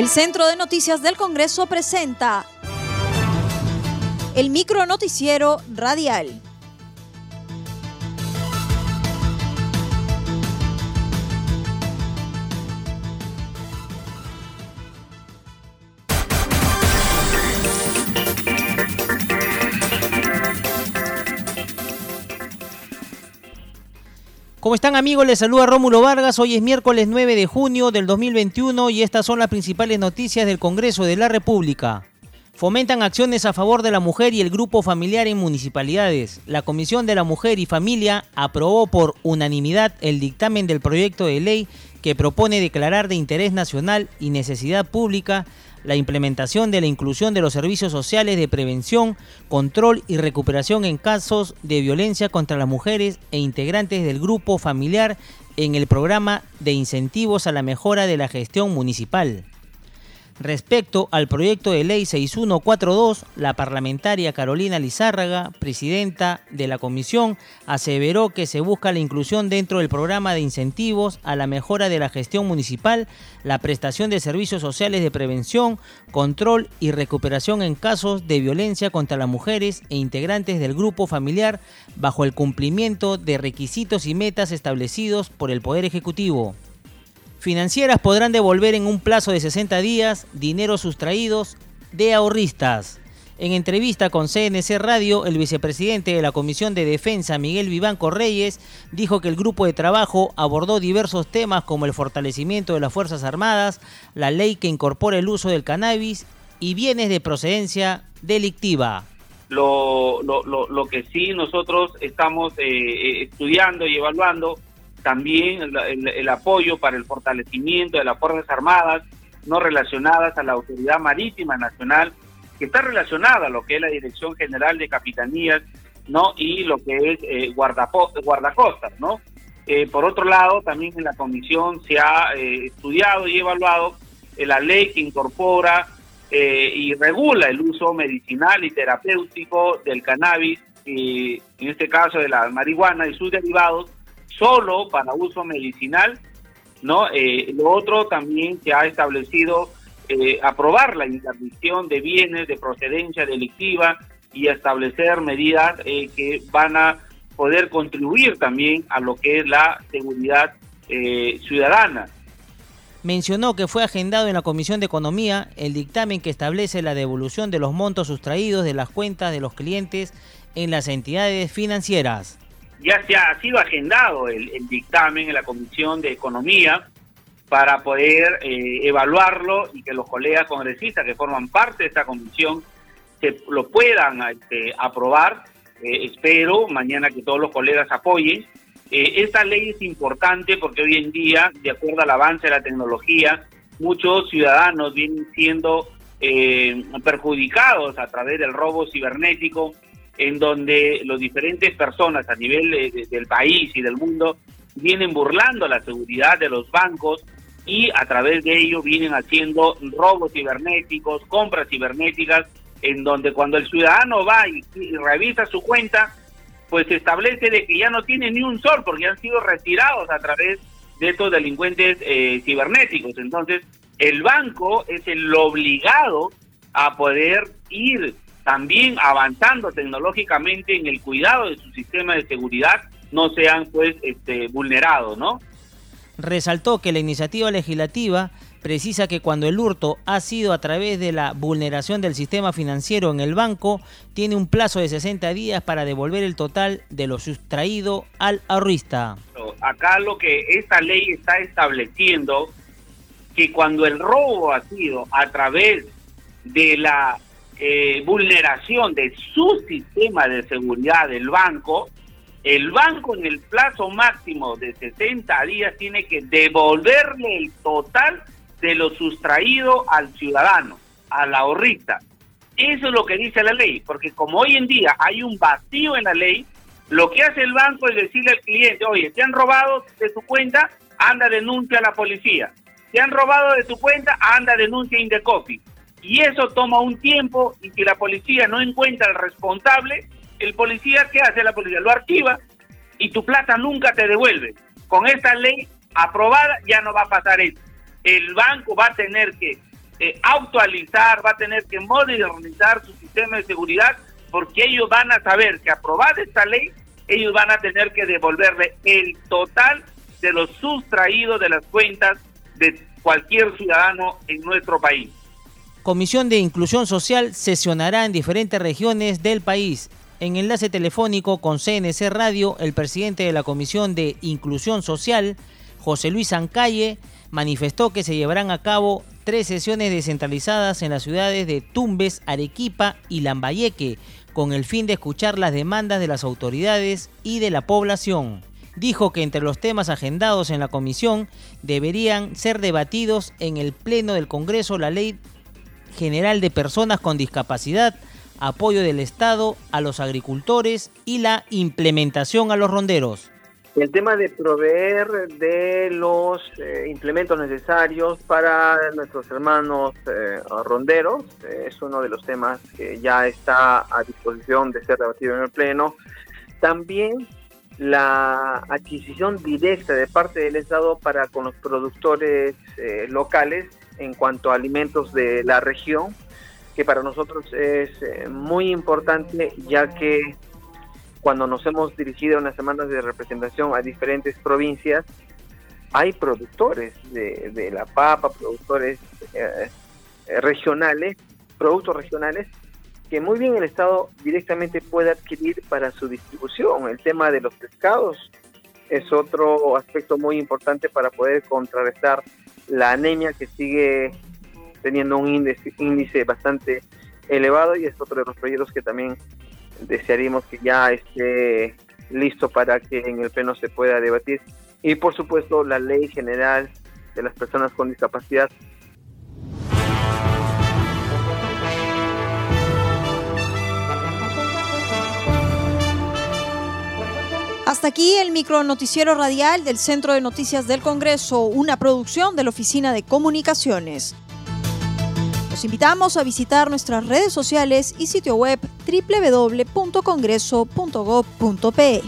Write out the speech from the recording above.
El Centro de Noticias del Congreso presenta el micro noticiero radial. ¿Cómo están amigos? Les saluda Rómulo Vargas. Hoy es miércoles 9 de junio del 2021 y estas son las principales noticias del Congreso de la República. Fomentan acciones a favor de la mujer y el grupo familiar en municipalidades. La Comisión de la Mujer y Familia aprobó por unanimidad el dictamen del proyecto de ley que propone declarar de interés nacional y necesidad pública la implementación de la inclusión de los servicios sociales de prevención, control y recuperación en casos de violencia contra las mujeres e integrantes del grupo familiar en el programa de incentivos a la mejora de la gestión municipal. Respecto al proyecto de ley 6142, la parlamentaria Carolina Lizárraga, presidenta de la comisión, aseveró que se busca la inclusión dentro del programa de incentivos a la mejora de la gestión municipal, la prestación de servicios sociales de prevención, control y recuperación en casos de violencia contra las mujeres e integrantes del grupo familiar bajo el cumplimiento de requisitos y metas establecidos por el Poder Ejecutivo. Financieras podrán devolver en un plazo de 60 días dinero sustraídos de ahorristas. En entrevista con CNC Radio, el vicepresidente de la Comisión de Defensa, Miguel Vivanco Reyes, dijo que el grupo de trabajo abordó diversos temas como el fortalecimiento de las Fuerzas Armadas, la ley que incorpora el uso del cannabis y bienes de procedencia delictiva. Lo, que sí nosotros estamos eh, eh, estudiando y evaluando también el, apoyo para el fortalecimiento de las Fuerzas Armadas no relacionadas a la Autoridad Marítima Nacional, que está relacionada a lo que es la Dirección General de Capitanías no y lo que es eh, guardacostas. ¿no? Eh, por otro lado, también en la comisión se ha eh, estudiado y evaluado eh, la ley que incorpora y regula el uso medicinal y terapéutico del cannabis, y en este caso de la marihuana y sus derivados, solo para uso medicinal, ¿no? Eh, lo otro también se ha establecido eh, aprobar la interdicción de bienes de procedencia delictiva y establecer medidas eh, que van a poder contribuir también a lo que es la seguridad ciudadana. Mencionó que fue agendado en la Comisión de Economía el dictamen que establece la devolución de los montos sustraídos de las cuentas de los clientes en las entidades financieras ya se ha, sido agendado el, dictamen en la Comisión de Economía para poder eh, evaluarlo y que los colegas congresistas que forman parte de esta comisión se lo puedan este, aprobar. Eh, espero mañana que todos los colegas apoyen. Eh, esta ley es importante porque hoy en día, de acuerdo al avance de la tecnología, muchos ciudadanos vienen siendo perjudicados a través del robo cibernético en donde los diferentes personas a nivel del país y del mundo vienen burlando la seguridad de los bancos y a través de ello vienen haciendo robos cibernéticos, compras cibernéticas, en donde cuando el ciudadano va y, revisa su cuenta, pues se establece de que ya no tiene ni un sol porque han sido retirados a través de estos delincuentes eh, cibernéticos. Entonces, el banco es el obligado a poder ir también avanzando tecnológicamente en el cuidado de su sistema de seguridad no sean pues este, vulnerados, ¿no? Resaltó que la iniciativa legislativa precisa que cuando el hurto ha sido a través de la vulneración del sistema financiero en el banco, tiene un plazo de 60 días para devolver el total de lo sustraído al ahorrista. Acá lo que esta ley está estableciendo que cuando el robo ha sido a través de la eh, vulneración de su sistema de seguridad del banco, el banco en el plazo máximo de 60 días tiene que devolverle el total de lo sustraído al ciudadano, al ahorrista. Eso es lo que dice la ley, porque como hoy en día hay un vacío en la ley, lo que hace el banco es decirle al cliente, oye, te han robado de tu cuenta, anda denuncia a la policía. Te han robado de tu cuenta, anda denuncia a Indecopi. Y eso toma un tiempo y si la policía no encuentra al responsable, el policía, ¿qué hace la policía? Lo archiva y tu plata nunca te devuelve. Con esta ley aprobada ya no va a pasar eso. El banco va a tener que eh, actualizar, va a tener que modernizar su sistema de seguridad, porque ellos van a saber que aprobada esta ley, ellos van a tener que devolverle el total de lo sustraído de las cuentas de cualquier ciudadano en nuestro país. Comisión de Inclusión Social sesionará en diferentes regiones del país. En enlace telefónico con CNC Radio, el presidente de la Comisión de Inclusión Social, José Luis Ancalle, manifestó que se llevarán a cabo tres sesiones descentralizadas en las ciudades de Tumbes, Arequipa y Lambayeque, con el fin de escuchar las demandas de las autoridades y de la población. Dijo que entre los temas agendados en la comisión deberían ser debatidos en el Pleno del Congreso la Ley General de Personas con Discapacidad, apoyo del Estado a los agricultores y la implementación a los ronderos. El tema de proveer de los eh, implementos necesarios para nuestros hermanos eh, ronderos eh, es uno de los temas que ya está a disposición de ser debatido en el Pleno. También la adquisición directa de parte del Estado para con los productores locales en cuanto a alimentos de la región, que para nosotros es muy importante ya que cuando nos hemos dirigido en las semanas de representación a diferentes provincias, hay productores de, la papa, productores eh, regionales, productos regionales, que muy bien el Estado directamente puede adquirir para su distribución. El tema de los pescados es otro aspecto muy importante para poder contrarrestar la anemia que sigue teniendo un índice, bastante elevado y es otro de los proyectos que también desearíamos que ya esté listo para que en el Pleno se pueda debatir. Y por supuesto la ley general de las personas con discapacidad. Hasta aquí el micro noticiero radial del Centro de Noticias del Congreso, una producción de la Oficina de Comunicaciones. Los invitamos a visitar nuestras redes sociales y sitio web www.congreso.gov.pe.